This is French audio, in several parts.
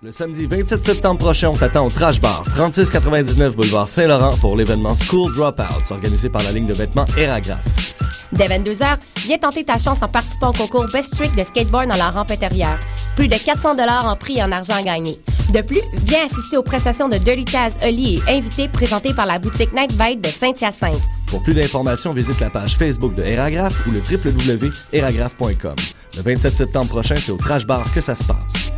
Le samedi 27 septembre prochain, on t'attend au Trash Bar, 3699 boulevard Saint-Laurent pour l'événement School Dropouts, organisé par la ligne de vêtements Eragraph. Dès 22h, viens tenter ta chance en participant au concours Best Trick de skateboard dans la rampe intérieure. Plus de 400 en prix et en argent à gagner. De plus, viens assister aux prestations de Dirty Taz, Oli et invités présentés par la boutique Night Bite de Saint-Hyacinthe. Pour plus d'informations, visite la page Facebook de Eragraph ou le www.eragraph.com. Le 27 septembre prochain, c'est au Trash Bar que ça se passe.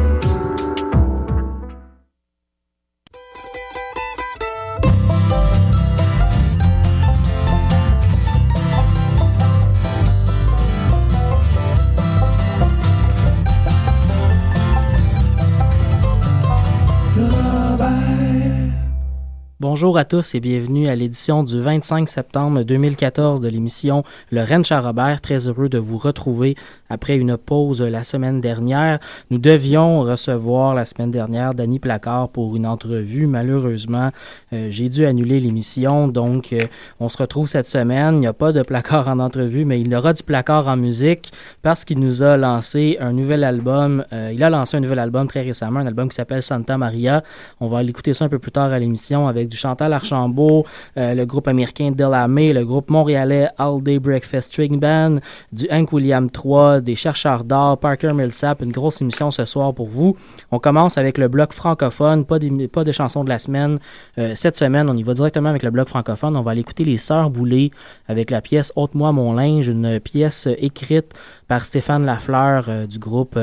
Bonjour à tous et bienvenue à l'édition du 25 septembre 2014 de l'émission Le Rennes Robert. Très heureux de vous retrouver après une pause la semaine dernière. Nous devions recevoir la semaine dernière Danny Placard pour une entrevue. Malheureusement, euh, j'ai dû annuler l'émission, donc euh, on se retrouve cette semaine. Il n'y a pas de placard en entrevue, mais il y aura du placard en musique parce qu'il nous a lancé un nouvel album. Euh, il a lancé un nouvel album très récemment, un album qui s'appelle Santa Maria. On va l'écouter ça un peu plus tard à l'émission avec du Chantal Archambault, le groupe américain Delamay, le groupe montréalais All Day Breakfast String Band, du Hank William III, des chercheurs d'art, Parker Millsap, une grosse émission ce soir pour vous. On commence avec le bloc francophone, pas des, pas de chansons de la semaine. Euh, cette semaine, on y va directement avec le bloc francophone. On va aller écouter les Sœurs Boulées avec la pièce Ôte-moi mon linge, une pièce écrite par Stéphane Lafleur euh, du groupe...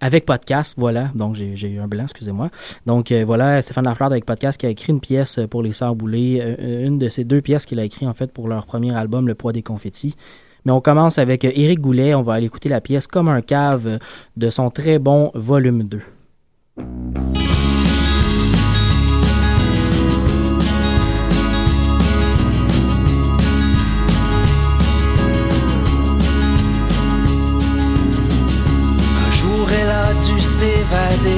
Avec podcast, voilà. Donc, j'ai eu un blanc, excusez-moi. Donc, euh, voilà, Stéphane Lafleur avec podcast qui a écrit une pièce pour les Sœurs Boulées. Euh, une de ces deux pièces qu'il a écrit, en fait, pour leur premier album, Le poids des confettis. Mais on commence avec Éric Goulet. On va aller écouter la pièce Comme un cave de son très bon volume 2. I did.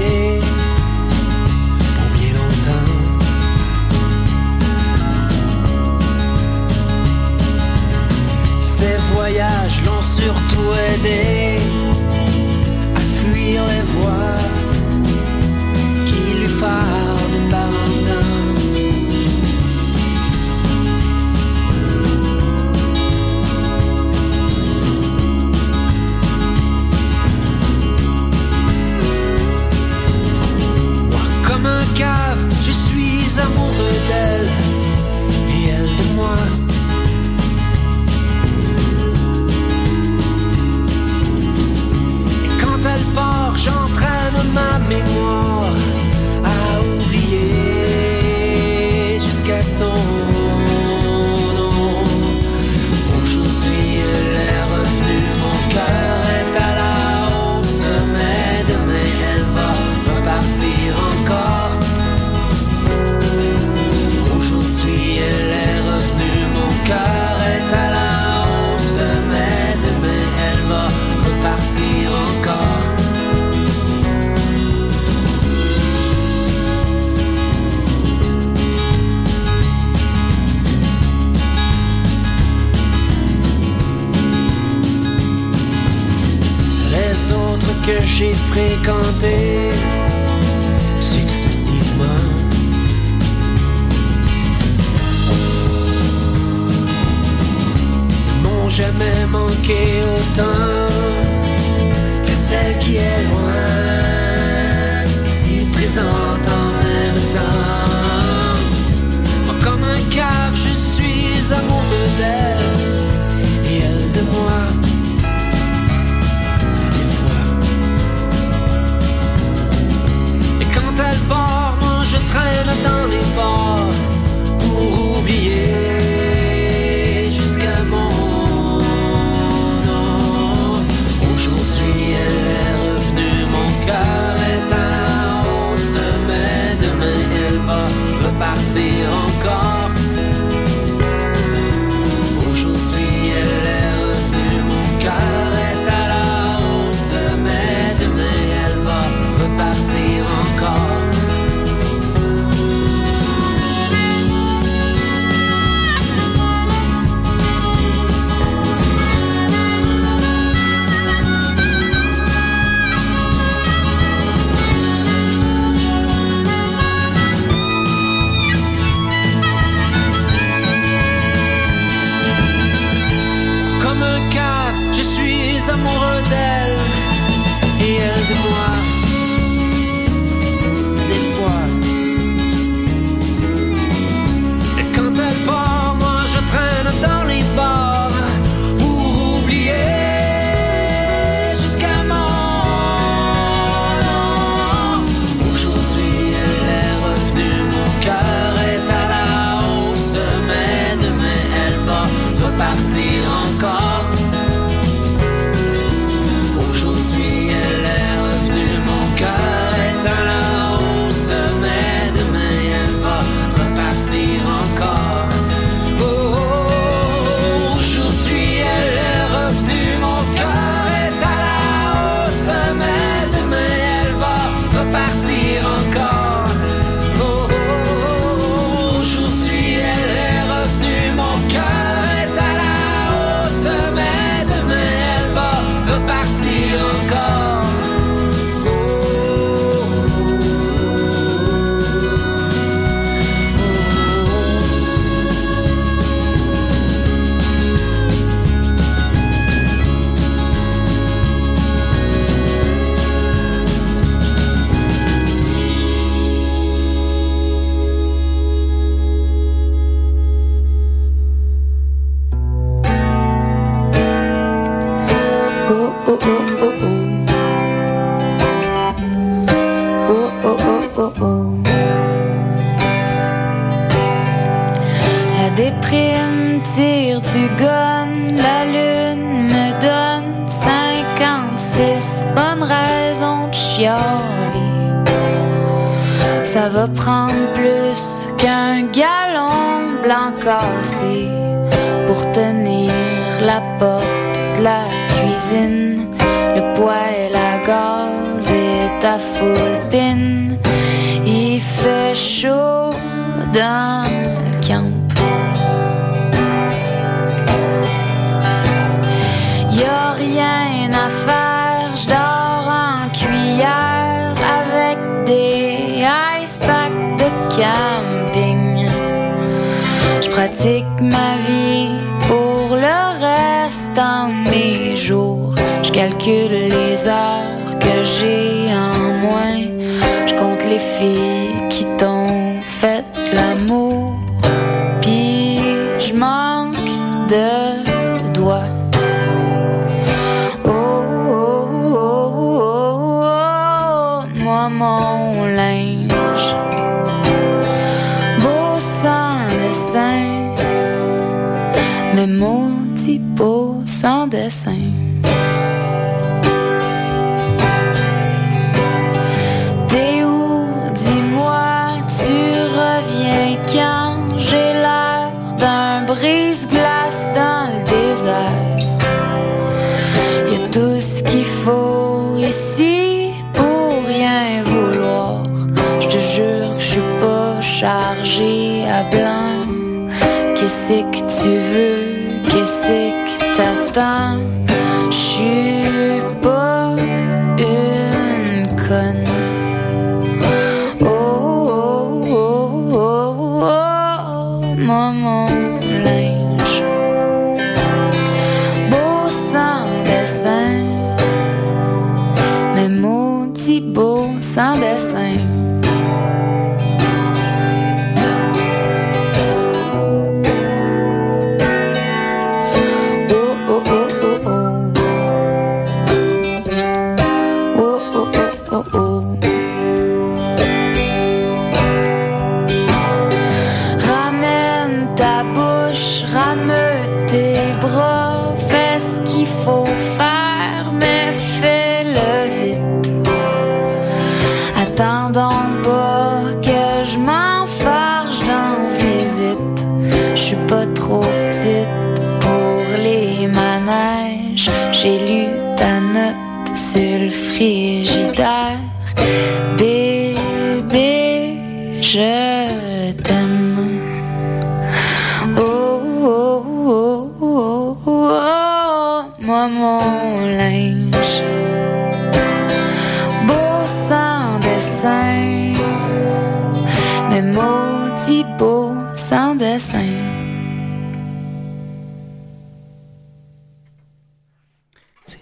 Qu'est-ce que tu veux? Qu'est-ce que t'attends?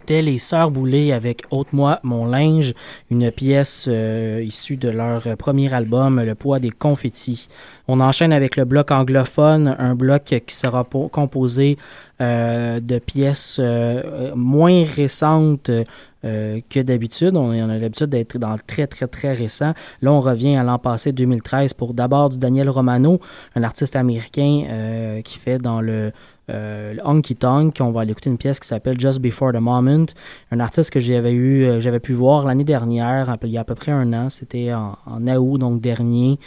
Les Sœurs Boulay avec Ôte-moi mon linge, une pièce euh, issue de leur premier album, Le poids des confettis. On enchaîne avec le bloc anglophone, un bloc qui sera po- composé euh, de pièces euh, moins récentes que d'habitude. On, on a l'habitude d'être dans le très, très, très récent. Là, on revient à l'an passé, 2013, pour d'abord du Daniel Romano, un artiste américain qui fait dans le euh, Honky Tonk. On va aller écouter une pièce qui s'appelle Just Before the Moment. Un artiste que j'avais eu, euh, j'avais pu voir l'année dernière, il y a à peu près un an. C'était en, en août, donc dernier,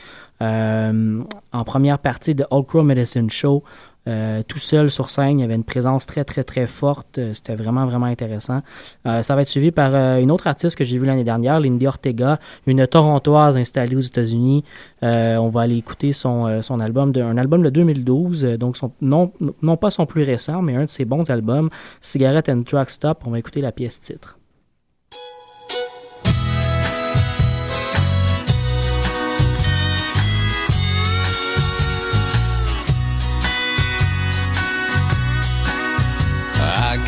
euh, en première partie de Old Crow Medicine Show. Euh, tout seul sur scène, il y avait une présence très très très forte. Euh, C'était vraiment vraiment intéressant. Euh, ça va être suivi par euh, une autre artiste que j'ai vue l'année dernière, Lindy Ortega, une Torontoise installée aux États-Unis. On va aller écouter son, son album, de, un album de 2012, euh, donc non, non pas son plus récent, mais un de ses bons albums, Cigarette and Truck Stop. On va écouter la pièce titre.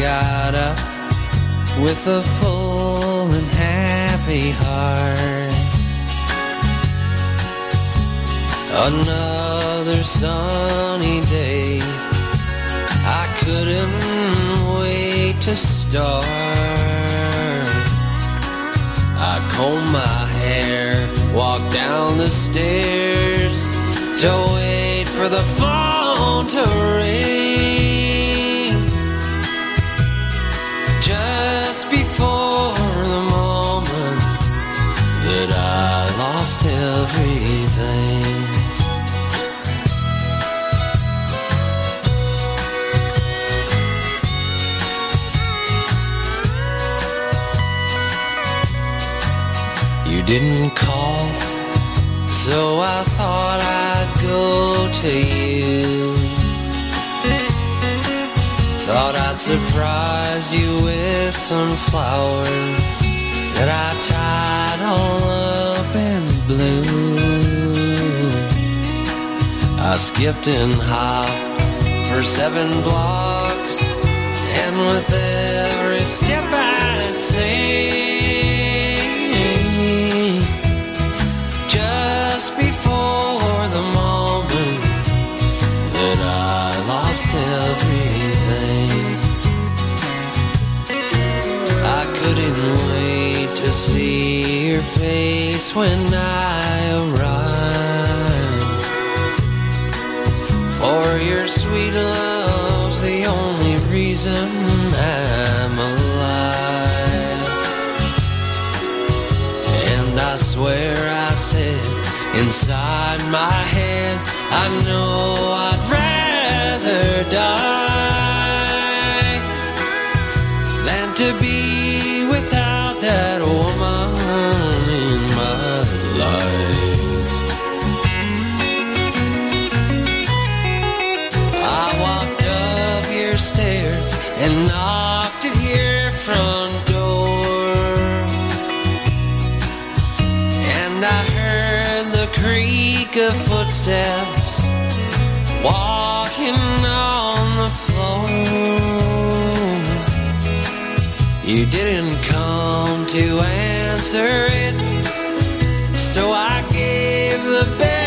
Got up with a full and happy heart. Another sunny day. I couldn't wait to start. I comb my hair, walk down the stairs to wait for the phone to ring just before the moment that I lost everything. You didn't call, so I thought I'd go to you. Thought I'd surprise you with some flowers that I tied all up in blue. I skipped and hopped for seven blocks, and with every step I'd sing, see your face when I arrive. For your sweet love's the only reason I'm alive. And I swear I said inside my head, I know I'd rather die than to be that woman in my life. I walked up your stairs and knocked at your front door. And I heard the creak of footsteps walking on the floor. You didn't come to answer it, so I gave the bell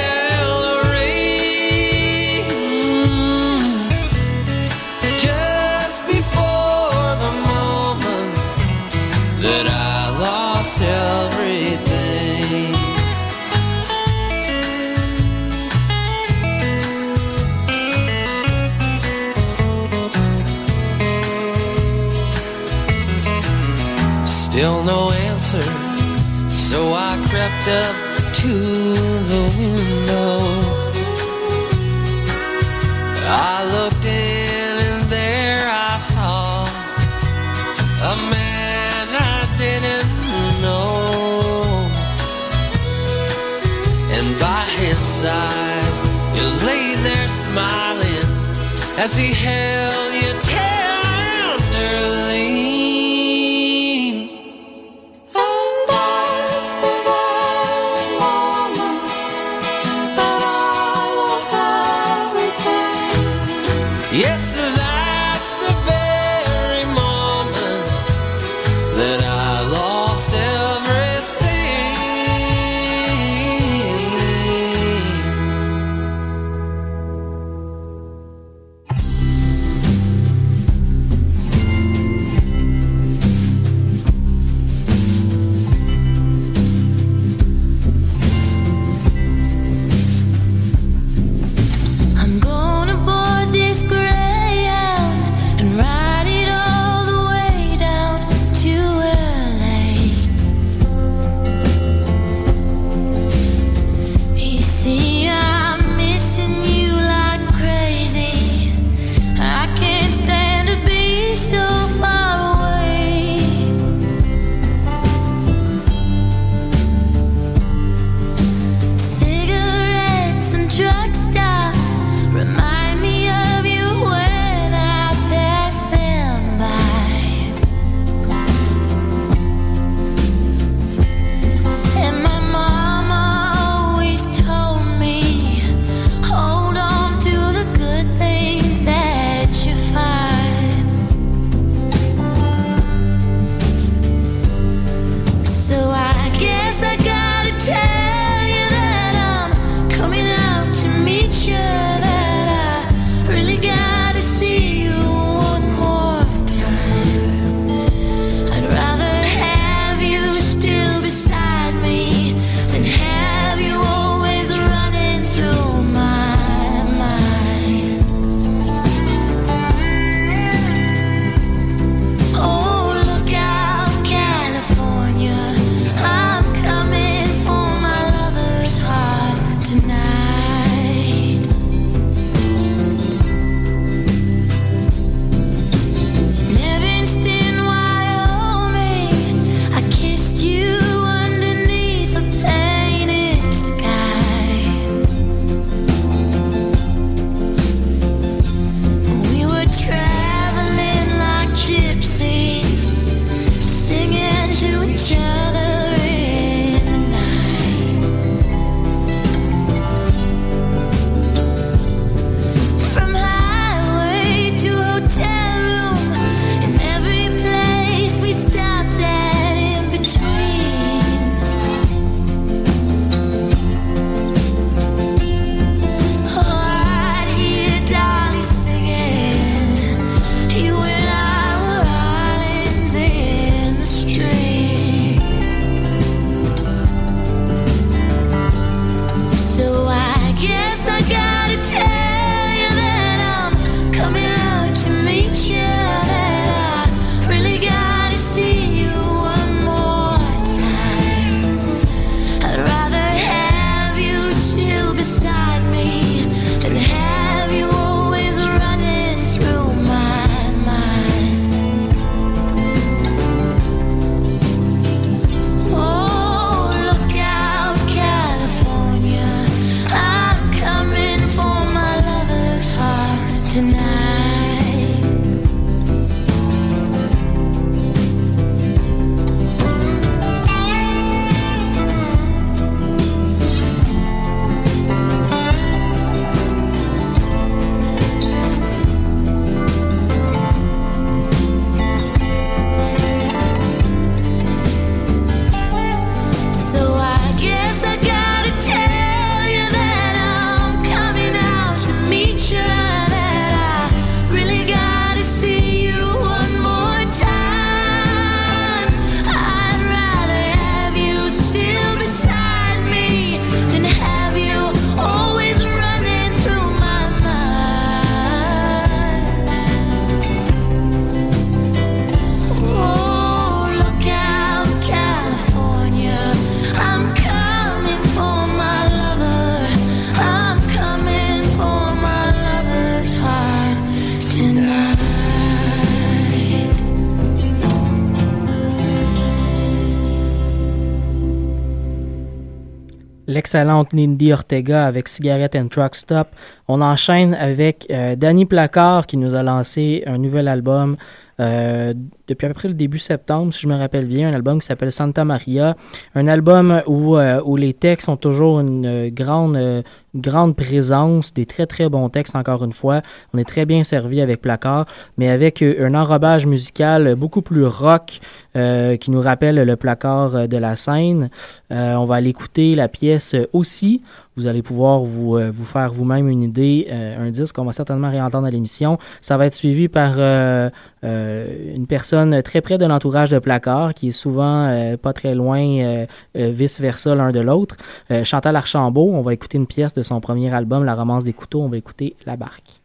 l'excellente Lindy Ortega avec Cigarette and Truck Stop. On enchaîne avec euh, Danny Placard qui nous a lancé un nouvel album euh, depuis à peu près le début septembre, si je me rappelle bien, un album qui s'appelle Santa Maria. Un album où, euh, où les textes ont toujours une grande, euh, grande présence, des très très bons textes encore une fois. On est très bien servi avec Placard, mais avec un enrobage musical beaucoup plus rock qui nous rappelle le placard de la scène. On va aller écouter la pièce aussi. Vous allez pouvoir vous, euh, vous faire vous-même une idée, euh, un disque qu'on va certainement réentendre à l'émission. Ça va être suivi par euh, euh, une personne très près de l'entourage de Placard, qui est souvent pas très loin, vice-versa l'un de l'autre. Chantal Archambault, on va écouter une pièce de son premier album, La romance des couteaux. On va écouter La barque.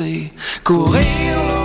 Regarder courir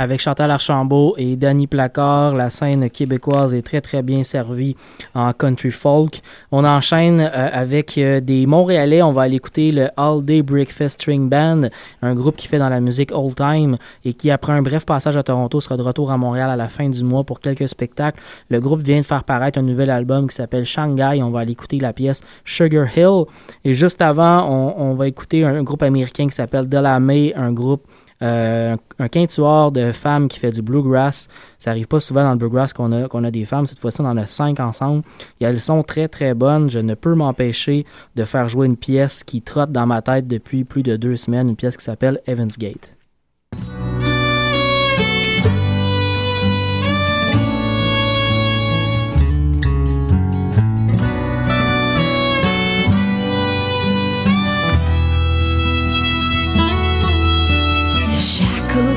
Avec Chantal Archambault et Danny Placard, la scène québécoise est très très bien servie en country folk. On enchaîne euh, avec euh, des Montréalais. On va aller écouter le All Day Breakfast String Band, un groupe qui fait dans la musique old time et qui, après un bref passage à Toronto, sera de retour à Montréal à la fin du mois pour quelques spectacles. Le groupe vient de faire paraître un nouvel album qui s'appelle Shanghai. On va aller écouter la pièce Sugar Hill. Et juste avant, on, va écouter un, groupe américain qui s'appelle Delamay, un groupe euh, un quintuor de femmes qui fait du bluegrass. Ça arrive pas souvent dans le bluegrass qu'on a, qu'on a des femmes. Cette fois-ci, on en a cinq ensemble. Et elles sont très, très bonnes. Je ne peux m'empêcher de faire jouer une pièce qui trotte dans ma tête depuis plus de deux semaines, une pièce qui s'appelle Evans Gate.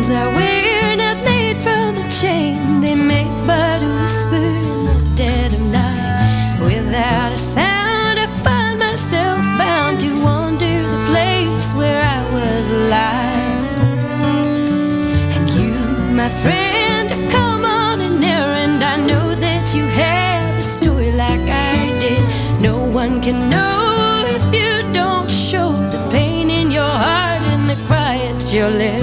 Shackles are weird, not made from a chain. They make but a whisper in the dead of night. Without a sound, I find myself bound to wander the place where I was alive. And you, my friend, have come on an errand. I know that you have a story like I did. No one can know if you don't show the pain in your heart and the cry at your lips.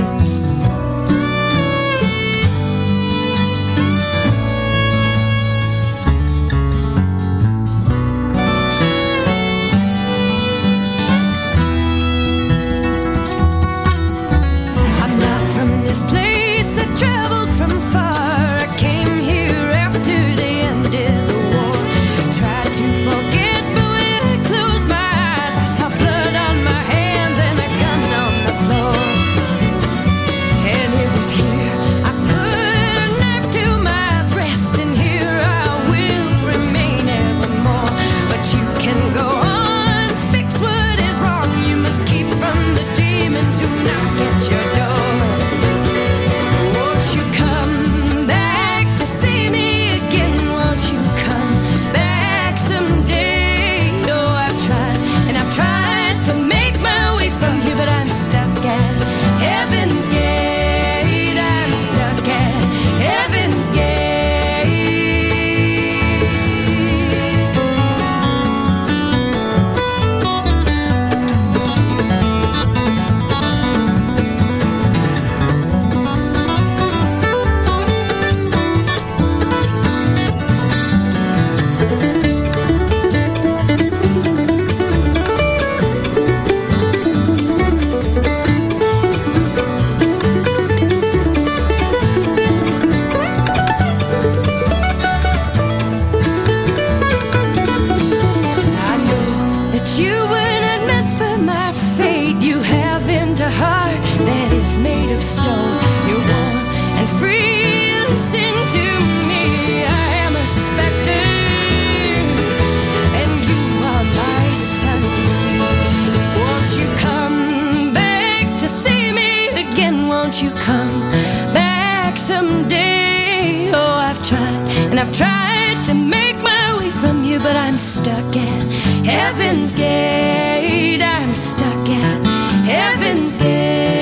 I've tried to make my way from you, but I'm stuck at heaven's gate. I'm stuck at heaven's gate.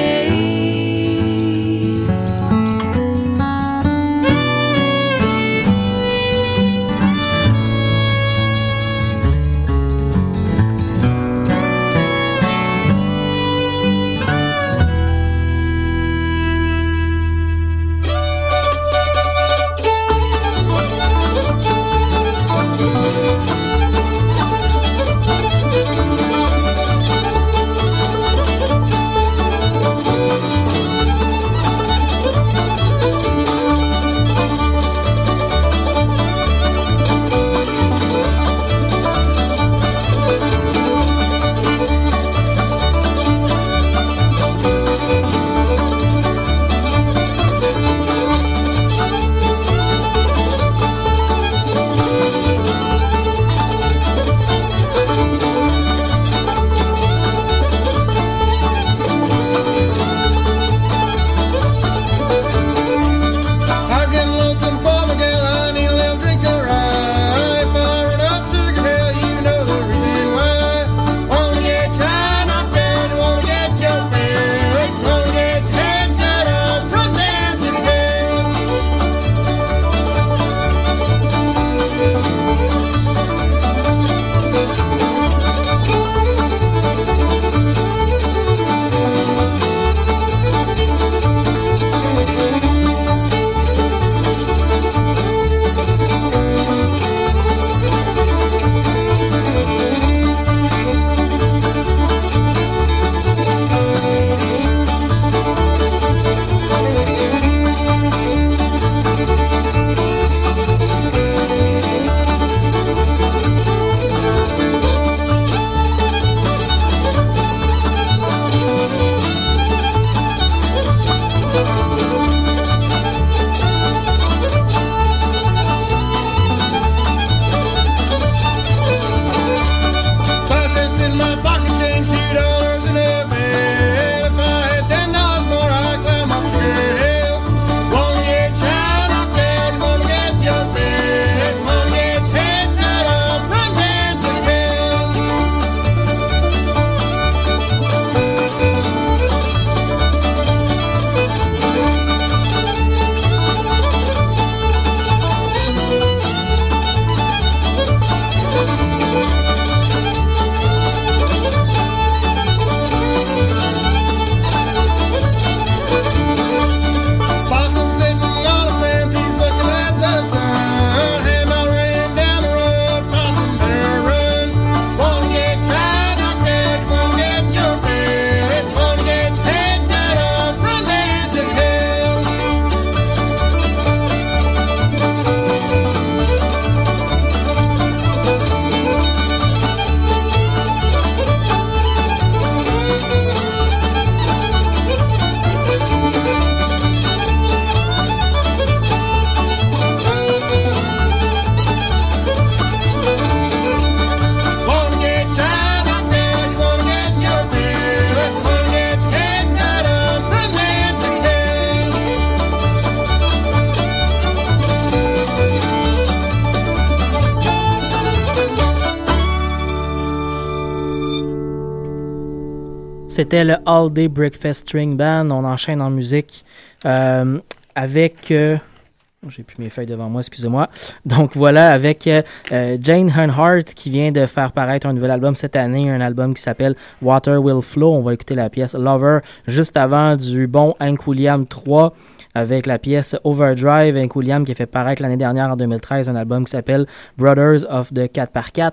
C'était le All Day Breakfast String Band. On enchaîne en musique euh, avec. euh, oh, J'ai plus mes feuilles devant moi, excusez-moi. Donc voilà, avec euh, Jane Earnhardt qui vient de faire paraître un nouvel album cette année, un album qui s'appelle Water Will Flow. On va écouter la pièce Lover juste avant du bon Hank William 3 avec la pièce Overdrive. Hank William qui a fait paraître l'année dernière en 2013 un album qui s'appelle Brothers of the 4x4.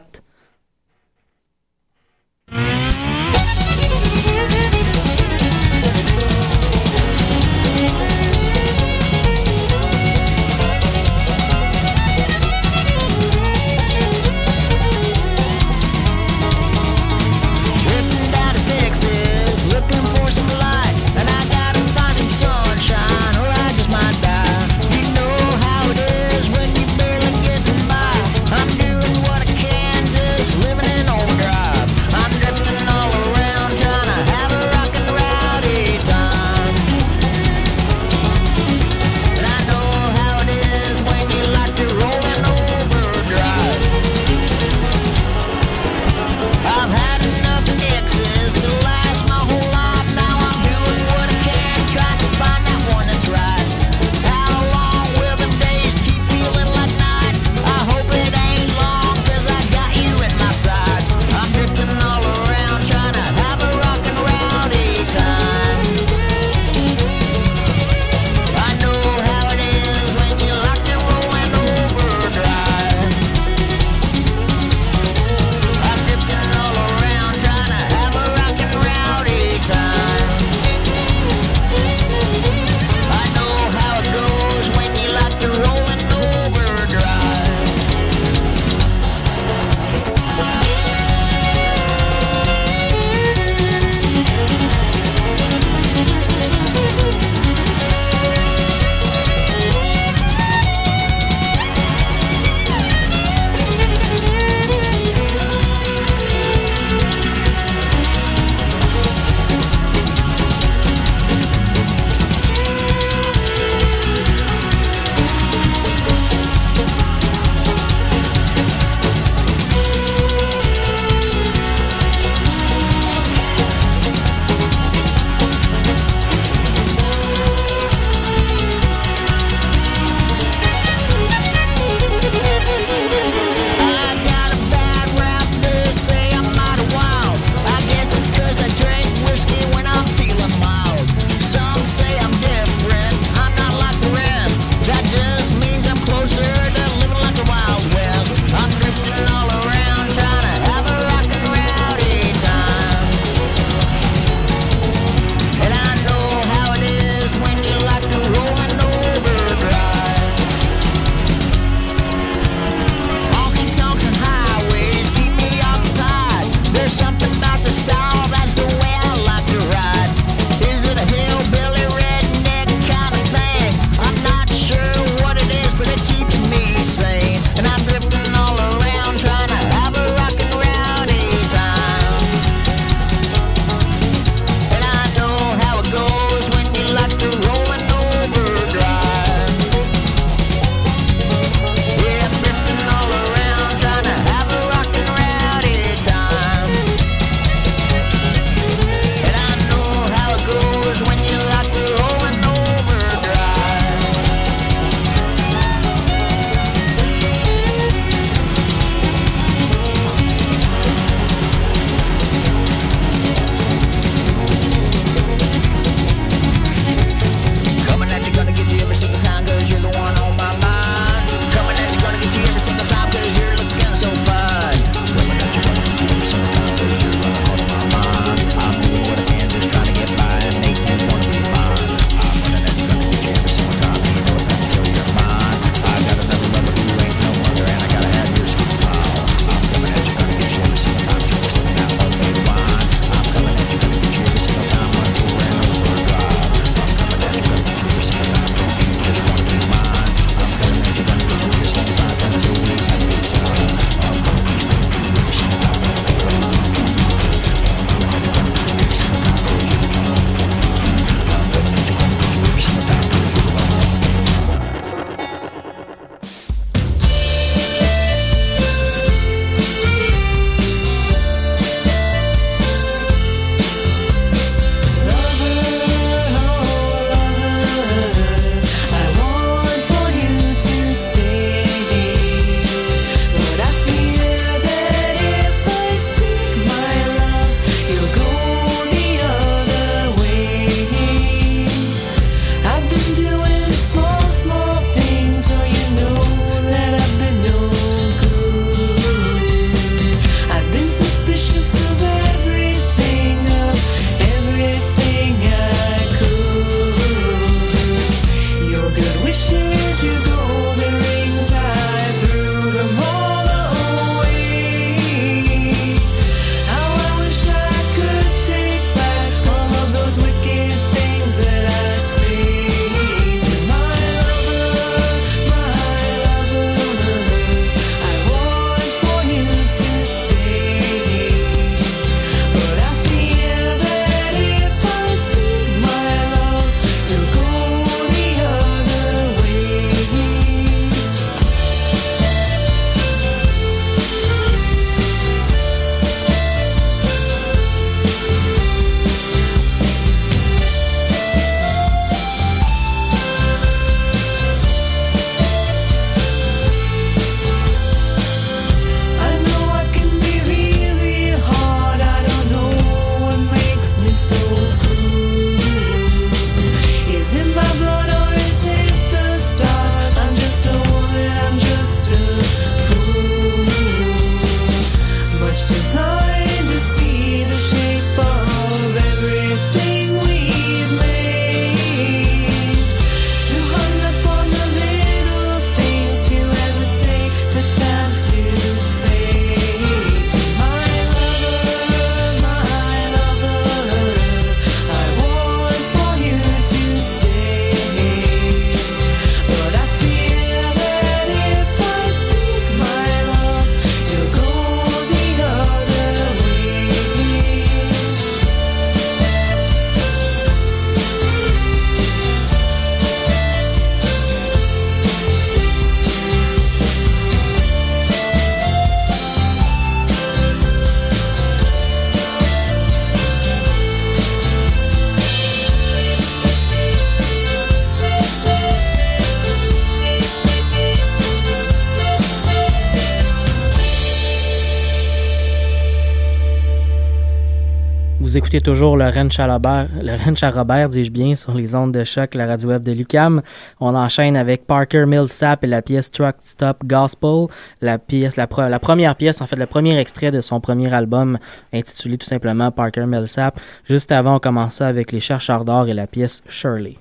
Écoutez toujours le Rennes Charrobert, le Rennes Charrobert, dis-je bien, sur les ondes de choc, la radio web de Lucam. On enchaîne avec Parker Millsap et la pièce Truck Stop Gospel, la pièce, la, la première pièce, en fait, le premier extrait de son premier album intitulé tout simplement Parker Millsap. Juste avant, on commençait avec les chercheurs d'or et la pièce Shirley.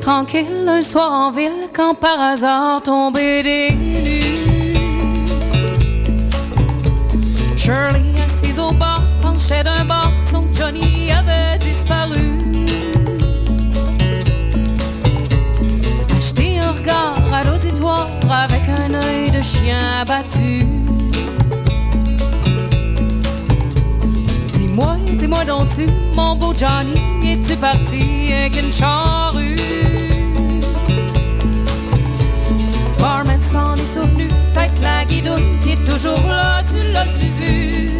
Tranquille un soir en ville quand par hasard tombé des nues. Shirley assise au bar penchait d'un bar, son Johnny avait disparu. Acheté un regard à l'auditoire avec un œil de chien abattu. Dis-moi, dis-moi donc tu, mon beau Johnny, es-tu parti avec une charrue? Barman s'en est souvenu, tête la guidoune qui est toujours là, tu l'as-tu vu?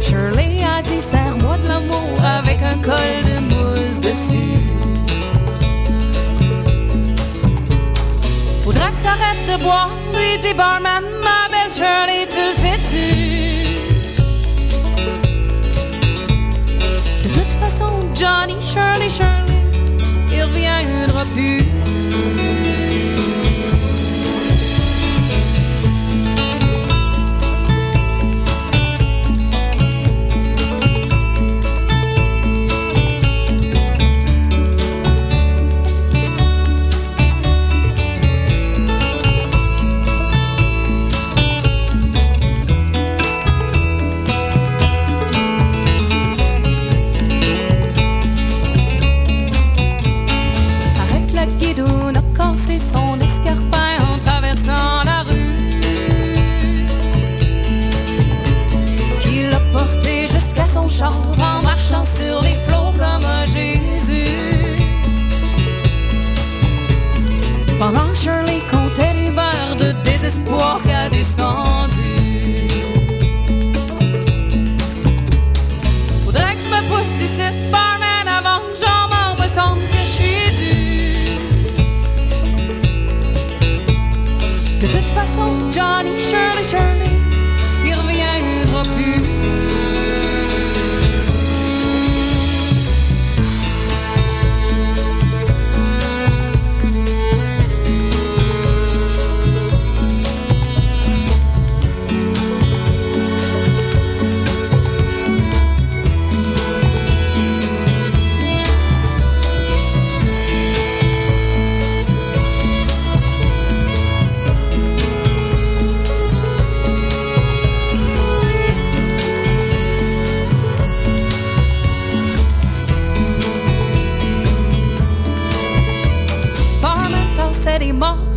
Shirley a dit, serre-moi de l'amour avec un col de mousse dessus. Faudra que t'arrêtes de boire, lui dit Barman, ma belle Shirley, tu le sais-tu? De toute façon, Johnny, Shirley, Shirley, il reviendra plus.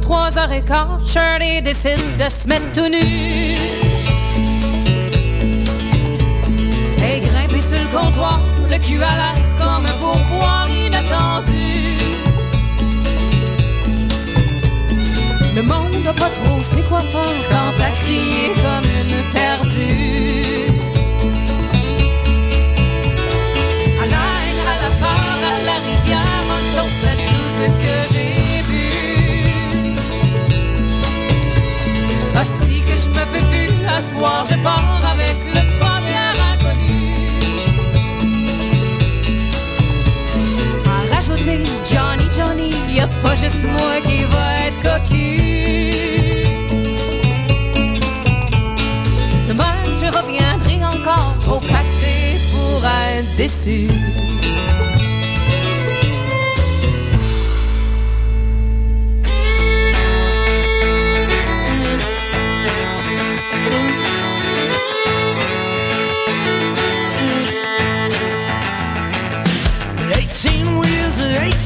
Trois heures et quart, Shirley décide de se mettre tout nu. Et grimper sur le comptoir, le cul à l'air comme un pourboire inattendu. Le monde n'a pas trop sait quoi faire quand t'as crié comme une perdue. À l'air, à la part, à la rivière, on toast à tout ce que j'ai que je me fais plus, à soir je pars avec le premier inconnu. À rajouter Johnny, Johnny, y a pas juste moi qui va être cocu. Demain je reviendrai encore trop pacté pour être déçu.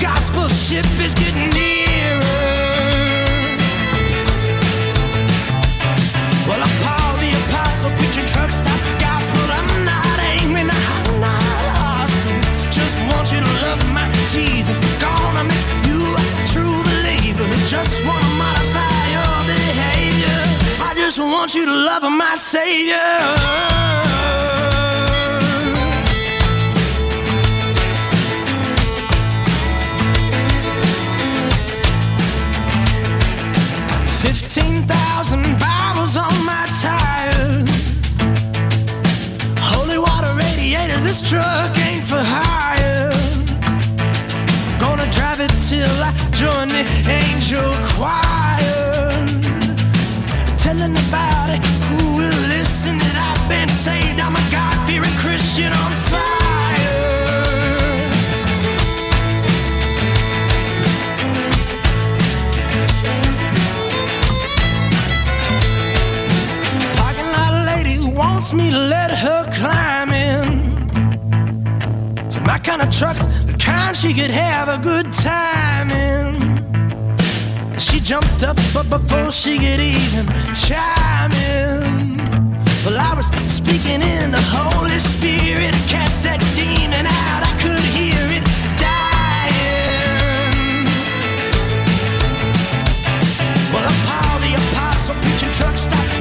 gospel ship is getting nearer. Well, I'm Paul the apostle, preaching truck stop gospel. I'm not angry, no, I'm not hostile. Just want you to love my Jesus. Gonna make you a true believer. Just wanna modify your behavior. I just want you to love my Savior. Fifteen thousand Bibles on my tires. Holy water radiator, this truck ain't for hire. Gonna drive it till I join the angel choir. Telling about it, who will listen that I've been saved? I'm a God-fearing Christian on fire. Wants me to let her climb in. So my kind of truck's the kind she could have a good time in. She jumped up, but before she could even chime in, well, I was speaking in the Holy Spirit, cast that demon out. I could hear it dying. Well, I'm Paul the apostle, preaching truck stop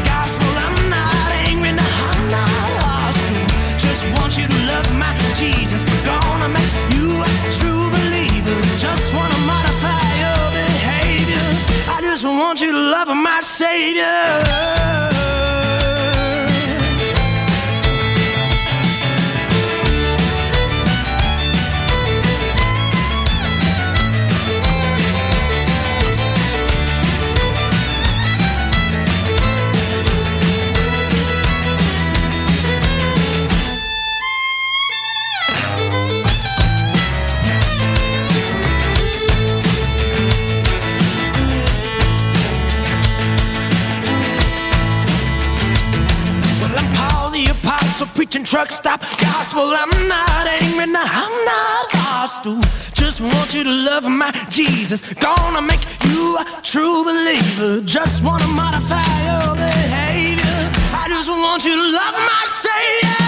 you to love my Jesus. Gonna make you a true believer. Just wanna modify your behavior. I just want you to love my Savior. Truck stop gospel. I'm not angry, no, I'm not hostile. Just want you to love my Jesus. Gonna make you a true believer. Just wanna modify your behavior. I just want you to love my Savior.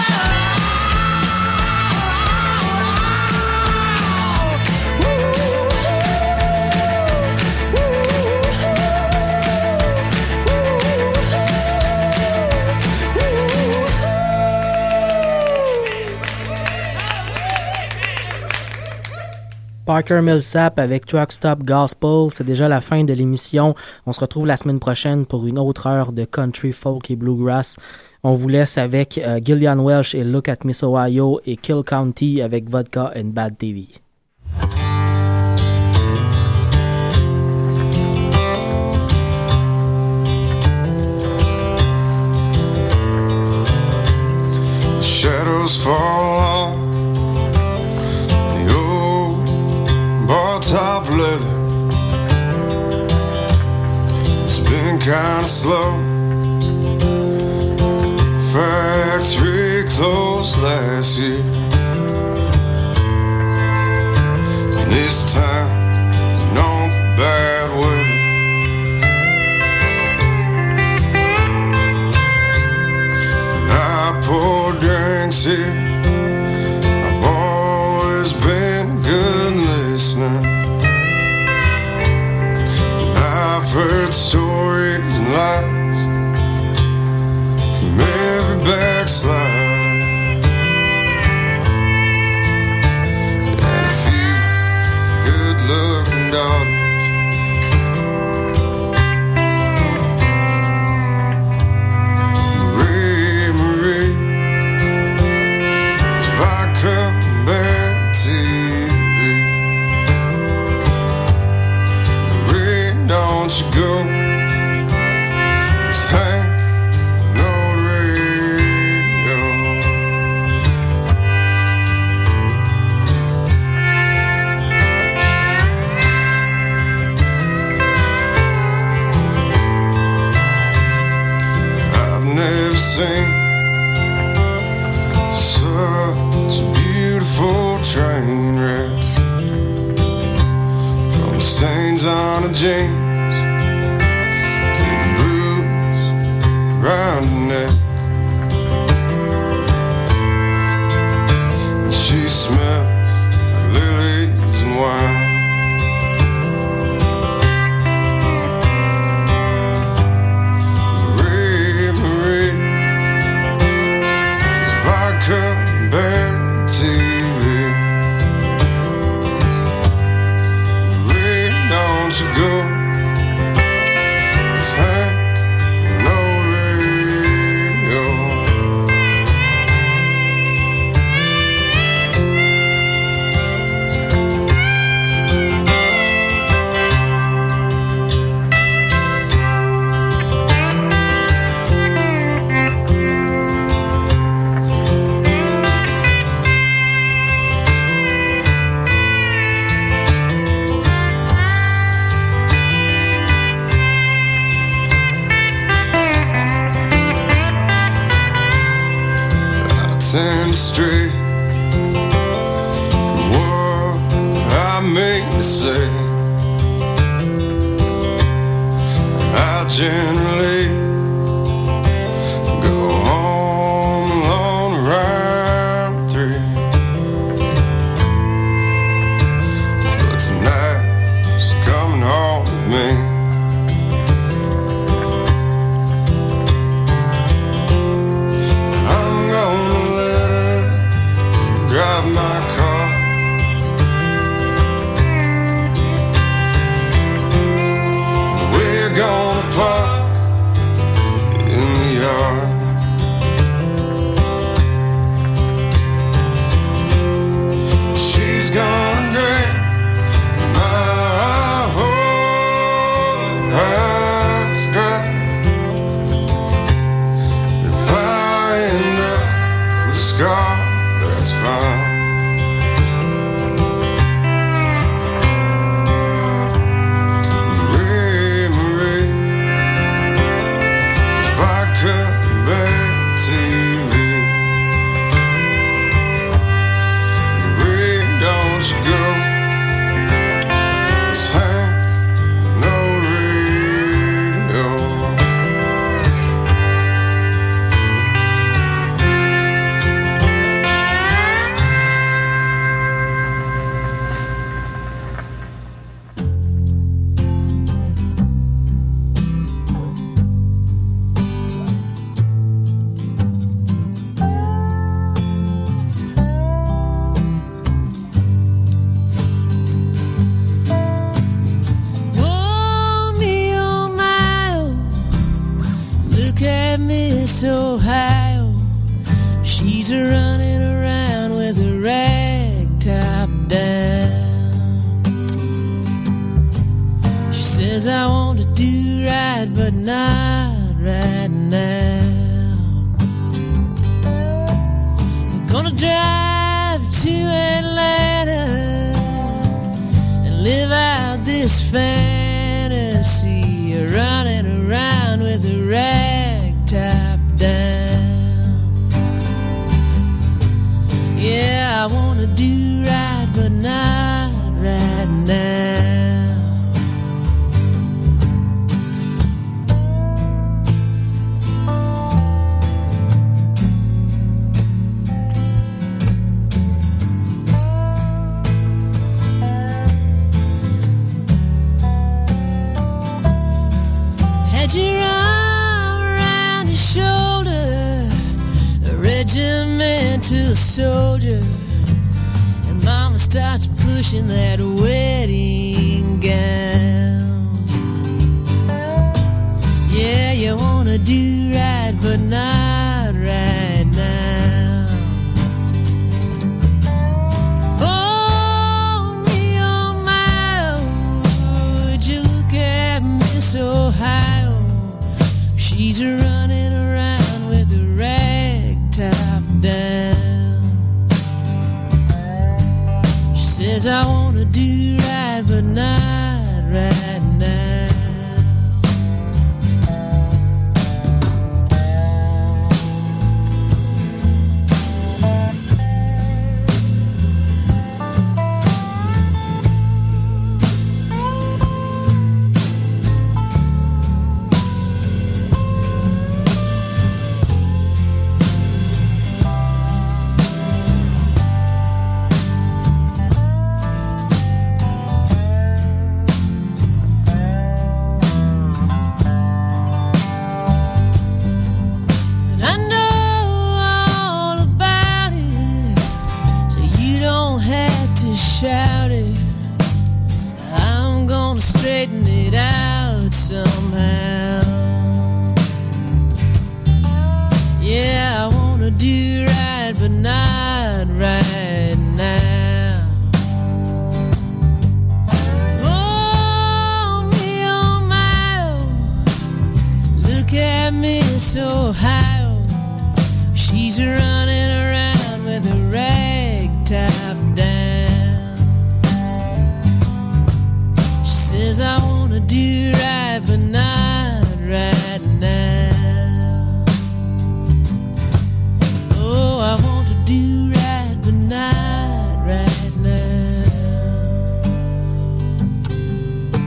Parker Millsap avec Truck Stop Gospel. C'est déjà la fin de l'émission. On se retrouve la semaine prochaine pour une autre heure de country, folk et bluegrass. On vous laisse avec euh, Gillian Welsh et Look at Miss Ohio et Kill County avec Vodka and Bad TV. Shadows fall bar top leather. It's been kinda slow. Factory closed last year. And this time,